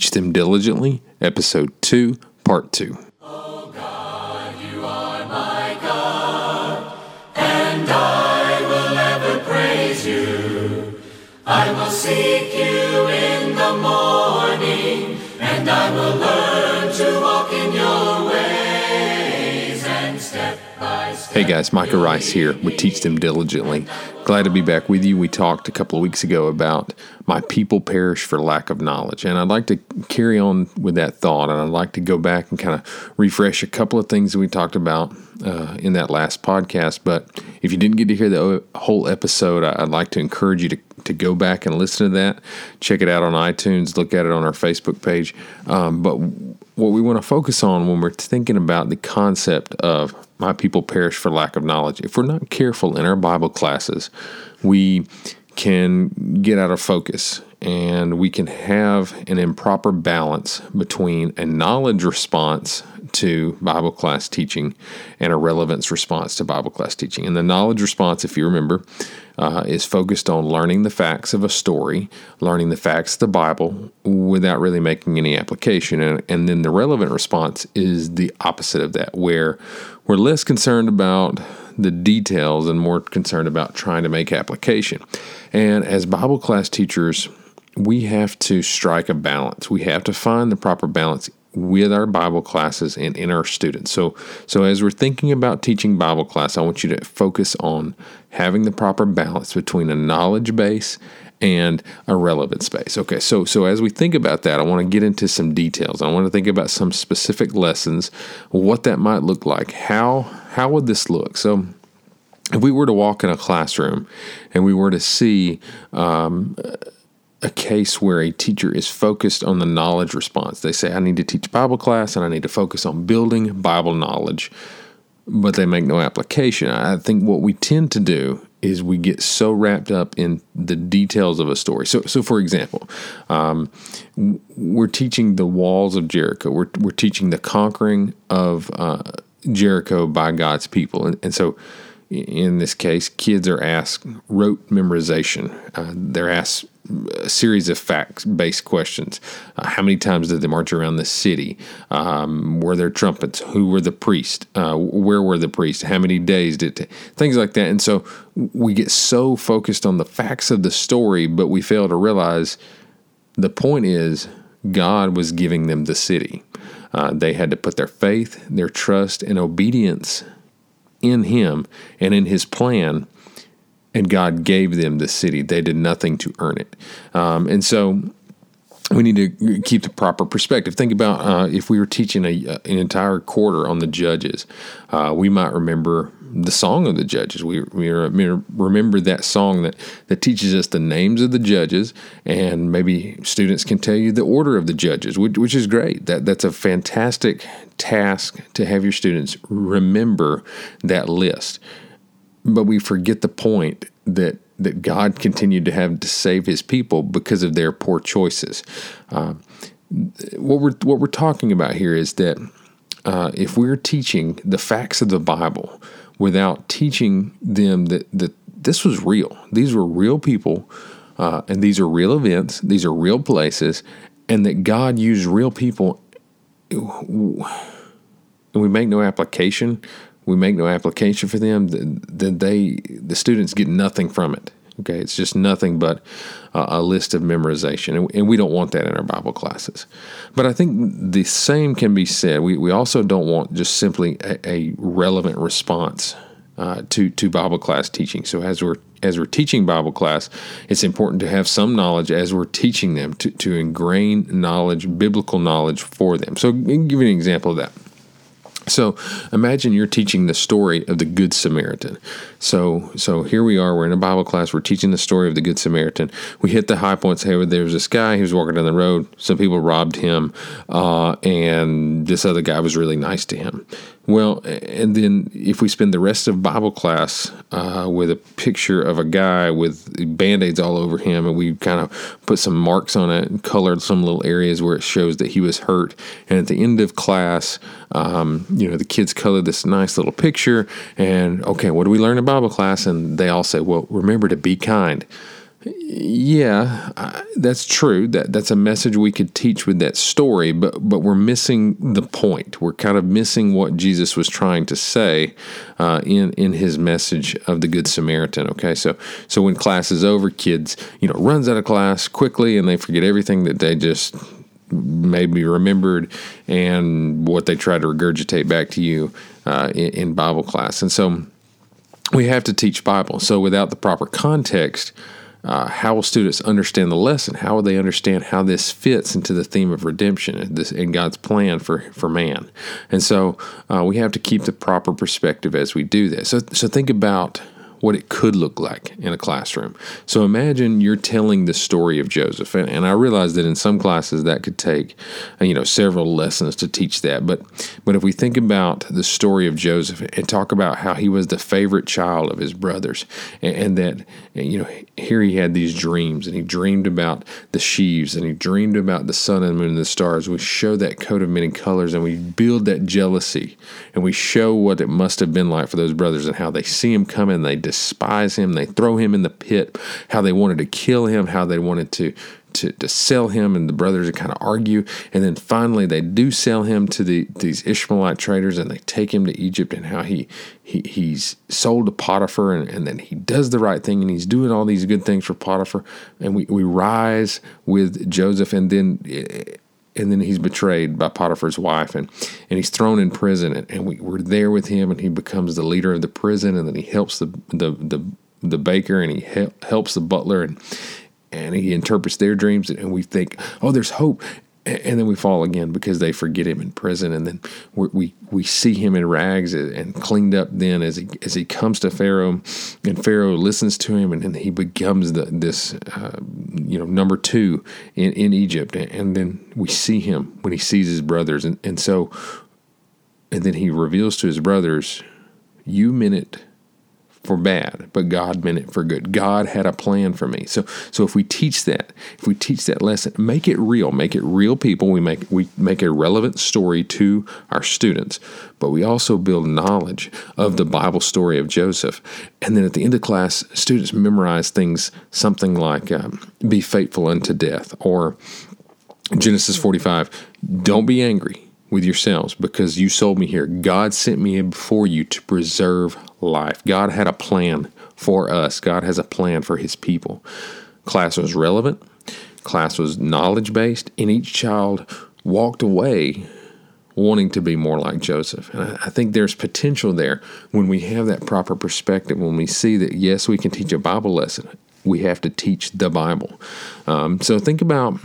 Teach Them Diligently, Episode 2, Part 2. I will seek you in the morning, and I will learn Hey guys, Micah Rice here with Teach Them Diligently. Glad to be back with you. We talked a couple of weeks ago about my people perish for lack of knowledge. And I'd like to carry on with that thought, and I'd like to go back and kind of refresh a couple of things that we talked about uh, in that last podcast. But if you didn't get to hear the whole episode, I'd like to encourage you to, to go back and listen to that. Check it out on iTunes, look at it on our Facebook page. Um, but what we want to focus on when we're thinking about the concept of my people perish for lack of knowledge, if we're not careful in our Bible classes, we can get out of focus and we can have an improper balance between a knowledge response to Bible class teaching and a relevance response to Bible class teaching. And the knowledge response, if you remember, uh, is focused on learning the facts of a story, learning the facts of the Bible without really making any application. And, and then the relevant response is the opposite of that, where we're less concerned about the details and more concerned about trying to make application. And as Bible class teachers, we have to strike a balance. We have to find the proper balance with our Bible classes and in our students. So so as we're thinking about teaching Bible class, I want you to focus on having the proper balance between a knowledge base and a relevant space. Okay, so so as we think about that, I want to get into some details. I want to think about some specific lessons, what that might look like. How how would this look? So if we were to walk in a classroom and we were to see um, a case where a teacher is focused on the knowledge response. They say, I need to teach Bible class and I need to focus on building Bible knowledge, but they make no application. I think what we tend to do is we get so wrapped up in the details of a story. So, so for example, um, we're teaching the walls of Jericho, we're, we're teaching the conquering of uh, Jericho by God's people. And, and so, in this case, kids are asked rote memorization. Uh, they're asked series of facts based questions. Uh, how many times did they march around the city? Um, were there trumpets? Who were the priests? Uh, where were the priests? How many days did it Things like that. And so we get so focused on the facts of the story, but we fail to realize the point is God was giving them the city. Uh, they had to put their faith, their trust, and obedience in Him and in His plan and God gave them the city. They did nothing to earn it. Um, and so we need to keep the proper perspective. Think about uh, if we were teaching a, an entire quarter on the judges, uh, we might remember the song of the judges. We, we remember that song that, that teaches us the names of the judges, and maybe students can tell you the order of the judges, which, which is great. That that's a fantastic task to have your students remember that list but we forget the point that that God continued to have to save His people because of their poor choices. Uh, what we're what we're talking about here is that uh, if we're teaching the facts of the Bible without teaching them that that this was real, these were real people, uh, and these are real events, these are real places, and that God used real people, and we make no application we make no application for them, then they the students get nothing from it. Okay, it's just nothing but a list of memorization, and we don't want that in our Bible classes. But I think the same can be said. We, we also don't want just simply a, relevant response uh, to to Bible class teaching. So as we're as we're teaching Bible class, it's important to have some knowledge as we're teaching them to, to ingrain knowledge, biblical knowledge for them. So, I'll give you an example of that. So imagine you're teaching the story of the Good Samaritan. So so here we are. We're in a Bible class. We're teaching the story of the Good Samaritan. We hit the high points. Hey, there was this guy. He was walking down the road. Some people robbed him, uh, and this other guy was really nice to him. Well, and then if we spend the rest of Bible class uh, with a picture of a guy with band aids all over him, and we kind of put some marks on it and colored some little areas where it shows that he was hurt. And at the end of class, um, you know, the kids colored this nice little picture. And okay, what do we learn in Bible class? And they all say, well, remember to be kind. Yeah, uh, that's true. That that's a message we could teach with that story, but but we're missing the point. We're kind of missing what Jesus was trying to say uh, in in his message of the Good Samaritan. Okay, so so when class is over, kids you know runs out of class quickly and they forget everything that they just maybe remembered and what they try to regurgitate back to you uh, in, in Bible class, and so we have to teach Bible. So without the proper context uh, how will students understand the lesson? How will they understand how this fits into the theme of redemption and, this, and God's plan for, for man? And so uh, we have to keep the proper perspective as we do this. So, so think about what it could look like in a classroom. So imagine you're telling the story of Joseph, and, and I realize that in some classes that could take, you know, several lessons to teach that. But but if we think about the story of Joseph and talk about how he was the favorite child of his brothers, and, and that you know here he had these dreams, and he dreamed about the sheaves, and he dreamed about the sun and moon and the stars. We show that coat of many colors, and we build that jealousy, and we show what it must have been like for those brothers and how they see him coming, and they despise him. They throw him in the pit. How they wanted to kill him. How they wanted to to, to sell him, and the brothers kind of argue. And then finally, they do sell him to the these Ishmaelite traders, and they take him to Egypt. And how he, he he's sold to Potiphar, and, and then he does the right thing, and he's doing all these good things for Potiphar. And we, we rise with Joseph, and then eh, and then he's betrayed by Potiphar's wife, and, and he's thrown in prison, and, and we, we're there with him, and he becomes the leader of the prison, and then he helps the the the, the baker, and he helps the butler, and and he interprets their dreams, and we think, oh, there's hope, and then we fall again because they forget him in prison, and then we we see him in rags and cleaned up. Then as he as he comes to Pharaoh, and Pharaoh listens to him, and then he becomes the this uh, you know number two in, in Egypt, and then we see him when he sees his brothers, and and so, and then he reveals to his brothers, "You meant it." For bad, but God meant it for good. God had a plan for me. So so if we teach that, if we teach that lesson, make it real, make it real people, we make we make a relevant story to our students, but we also build knowledge of the Bible story of Joseph. And then at the end of class, students memorize things something like um, be faithful unto death or Genesis 45, don't be angry with yourselves because you sold me here. God sent me before you to preserve life. God had a plan for us, God has a plan for his people. Class was relevant, class was knowledge based, and each child walked away wanting to be more like Joseph. And I think there's potential there when we have that proper perspective, when we see that, yes, we can teach a Bible lesson. We have to teach the Bible. Um, so think about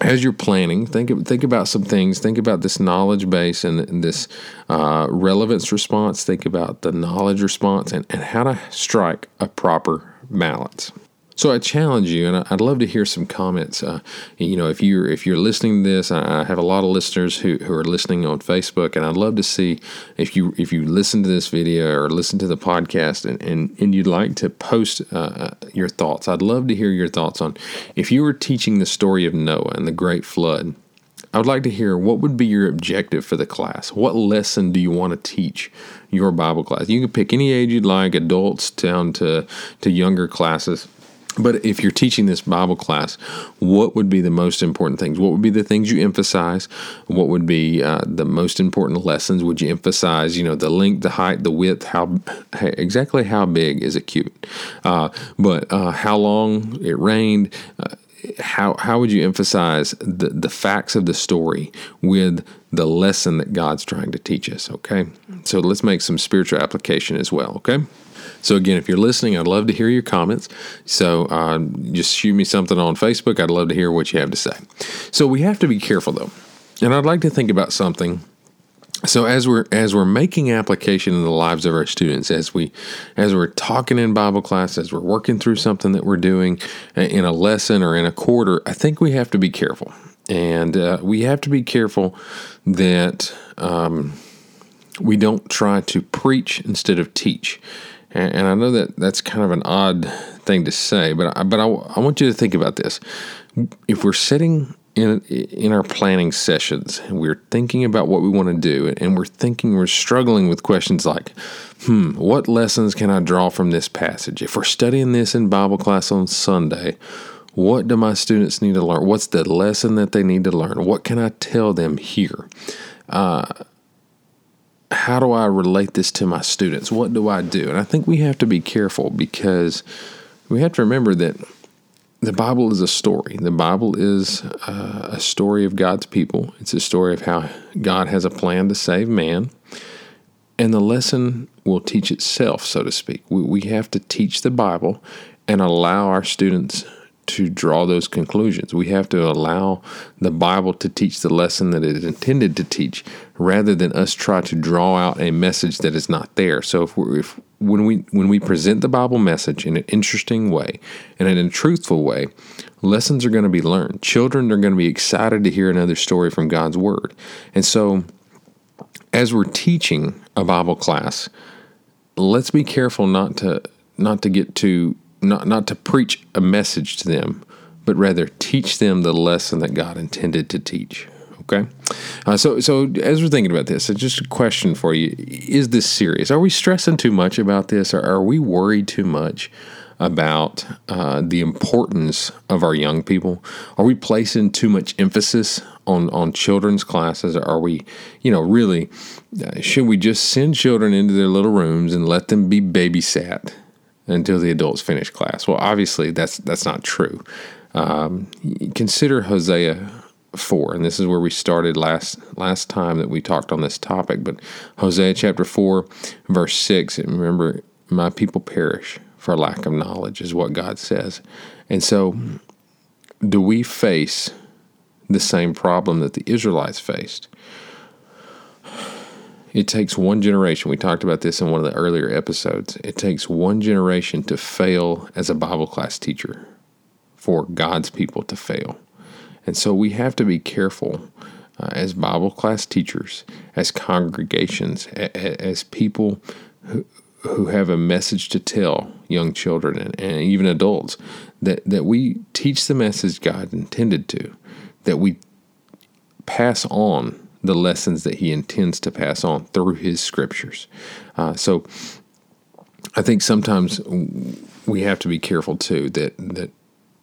as you're planning, think think about some things. Think about this knowledge base and, and this uh, relevance response. Think about the knowledge response and, and how to strike a proper balance. So I challenge you, and I'd love to hear some comments. Uh, you know, if you're if you're listening to this, I have a lot of listeners who, who are listening on Facebook, and I'd love to see if you if you listen to this video or listen to the podcast, and and, and you'd like to post uh, your thoughts. I'd love to hear your thoughts on if you were teaching the story of Noah and the Great Flood. I would like to hear what would be your objective for the class. What lesson do you want to teach your Bible class? You can pick any age you'd like, adults down to to younger classes but if you're teaching this Bible class, what would be the most important things? What would be the things you emphasize? What would be uh, the most important lessons? Would you emphasize, you know, the length, the height, the width? How exactly how big is a cubit? Uh, but uh, how long it rained? Uh, how how would you emphasize the the facts of the story with the lesson that God's trying to teach us? Okay, so let's make some spiritual application as well. Okay. So, again, if you're listening, I'd love to hear your comments. So, uh, just shoot me something on Facebook. I'd love to hear what you have to say. So, we have to be careful, though. And I'd like to think about something. So as we're as we're making application in the lives of our students, as we as we're talking in Bible class, as we're working through something that we're doing in a lesson or in a quarter, I think we have to be careful, and uh, we have to be careful that um, we don't try to preach instead of teach. And, and I know that that's kind of an odd thing to say, but I, but I, I want you to think about this. If we're sitting in in our planning sessions and we're thinking about what we want to do and we're thinking we're struggling with questions like hmm what lessons can i draw from this passage? If we're studying this in bible class on sunday what do my students need to learn? What's the lesson that they need to learn? What can i tell them here? Uh, how do i relate this to my students what do i do and i think we have to be careful because we have to remember that the Bible is a story. The Bible is uh, a story of God's people. It's a story of how God has a plan to save man. And the lesson will teach itself, so to speak. We, we have to teach the Bible and allow our students to draw those conclusions. We have to allow the Bible to teach the lesson that it is intended to teach rather than us try to draw out a message that is not there. So if, we're, if when we when we present the Bible message in an interesting way and in a truthful way, lessons are going to be learned. Children are going to be excited to hear another story from God's word. And so as we're teaching a Bible class, let's be careful not to not to get too not, not to preach a message to them, but rather teach them the lesson that God intended to teach. Okay, uh, so so as we're thinking about this, just a question for you: Is this serious? Are we stressing too much about this, or are we worried too much about uh, the importance of our young people? Are we placing too much emphasis on on children's classes? Are we, you know, really? Uh, should we just send children into their little rooms and let them be babysat? Until the adults finish class. Well, obviously that's that's not true. Um, consider Hosea four, and this is where we started last last time that we talked on this topic. But Hosea chapter four, verse six. Remember, my people perish for lack of knowledge, is what God says. And so, do we face the same problem that the Israelites faced? It takes one generation. We talked about this in one of the earlier episodes. It takes one generation to fail as a Bible class teacher for God's people to fail. And so we have to be careful uh, as Bible class teachers, as congregations, a, as people who, who have a message to tell young children and, and even adults that, that we teach the message God intended to, that we pass on the lessons that he intends to pass on through his scriptures. Uh, so I think sometimes we have to be careful too that that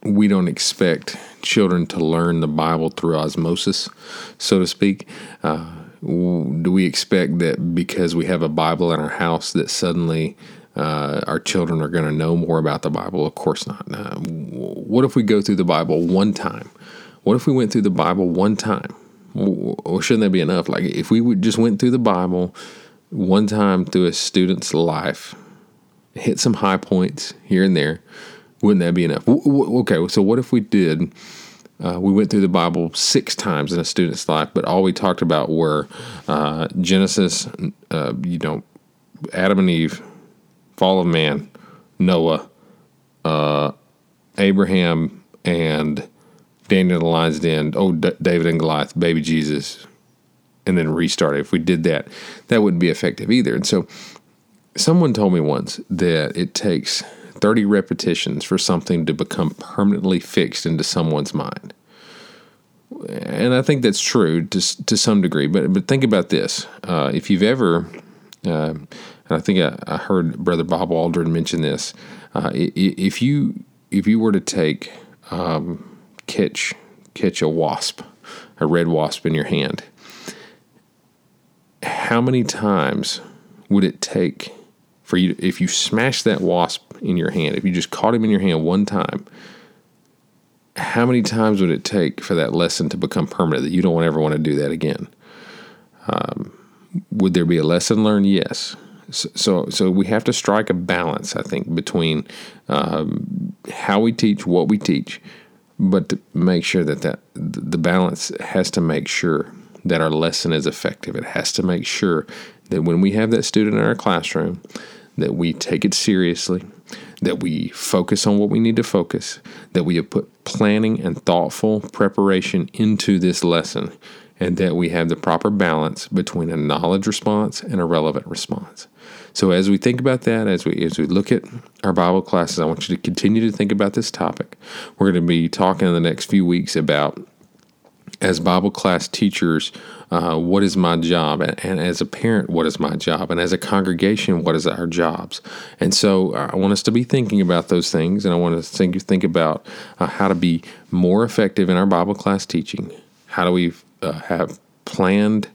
we don't expect children to learn the Bible through osmosis, so to speak. Uh, do we expect that because we have a Bible in our house that suddenly uh, our children are going to know more about the Bible? Of course not. What if we go through the Bible one time? What if we went through the Bible one time? Or shouldn't that be enough? Like if we just went through the Bible one time through a student's life, hit some high points here and there, wouldn't that be enough? Okay, so what if we did? Uh, we went through the Bible six times in a student's life, but all we talked about were uh, Genesis, uh, you know, Adam and Eve, fall of man, Noah, uh, Abraham, and Daniel the Lion's Den, oh, D- David and Goliath, baby Jesus, and then restart it. If we did that, that wouldn't be effective either. And so someone told me once that it takes 30 repetitions for something to become permanently fixed into someone's mind. And I think that's true to, to some degree. But, but think about this. Uh, if you've ever, uh, and I think I, I, heard Brother Bob Aldrin mention this, uh, if you if you were to take um, catch catch a wasp, a red wasp in your hand. How many times would it take for you if you smash that wasp in your hand, if you just caught him in your hand one time, how many times would it take for that lesson to become permanent that you don't ever want to do that again? Um, would there be a lesson learned? Yes. So, so we have to strike a balance, I think, between um, how we teach, what we teach, but to make sure that, that the balance has to make sure that our lesson is effective. It has to make sure that when we have that student in our classroom, that we take it seriously, that we focus on what we need to focus, that we have put planning and thoughtful preparation into this lesson, and that we have the proper balance between a knowledge response and a relevant response. So as we think about that, as we as we look at our Bible classes, I want you to continue to think about this topic. We're going to be talking in the next few weeks about as Bible class teachers, uh, what is my job? And, and, as a parent, what is my job? And as a congregation, what is our jobs? And so uh, I want us to be thinking about those things, and I want us to think think about uh, how to be more effective in our Bible class teaching. How do we uh, have planned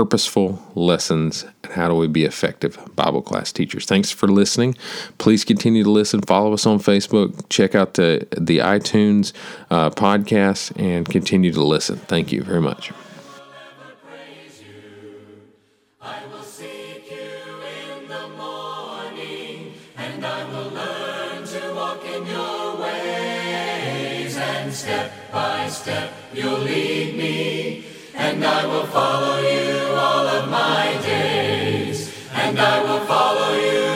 purposeful lessons and how do we be effective Bible class teachers. Thanks for listening. Please continue to listen. Follow us on Facebook. Check out the the iTunes uh, podcast and continue to listen. Thank you very much. Step by step, you'll lead me, and I will follow you all of my days. And I will follow you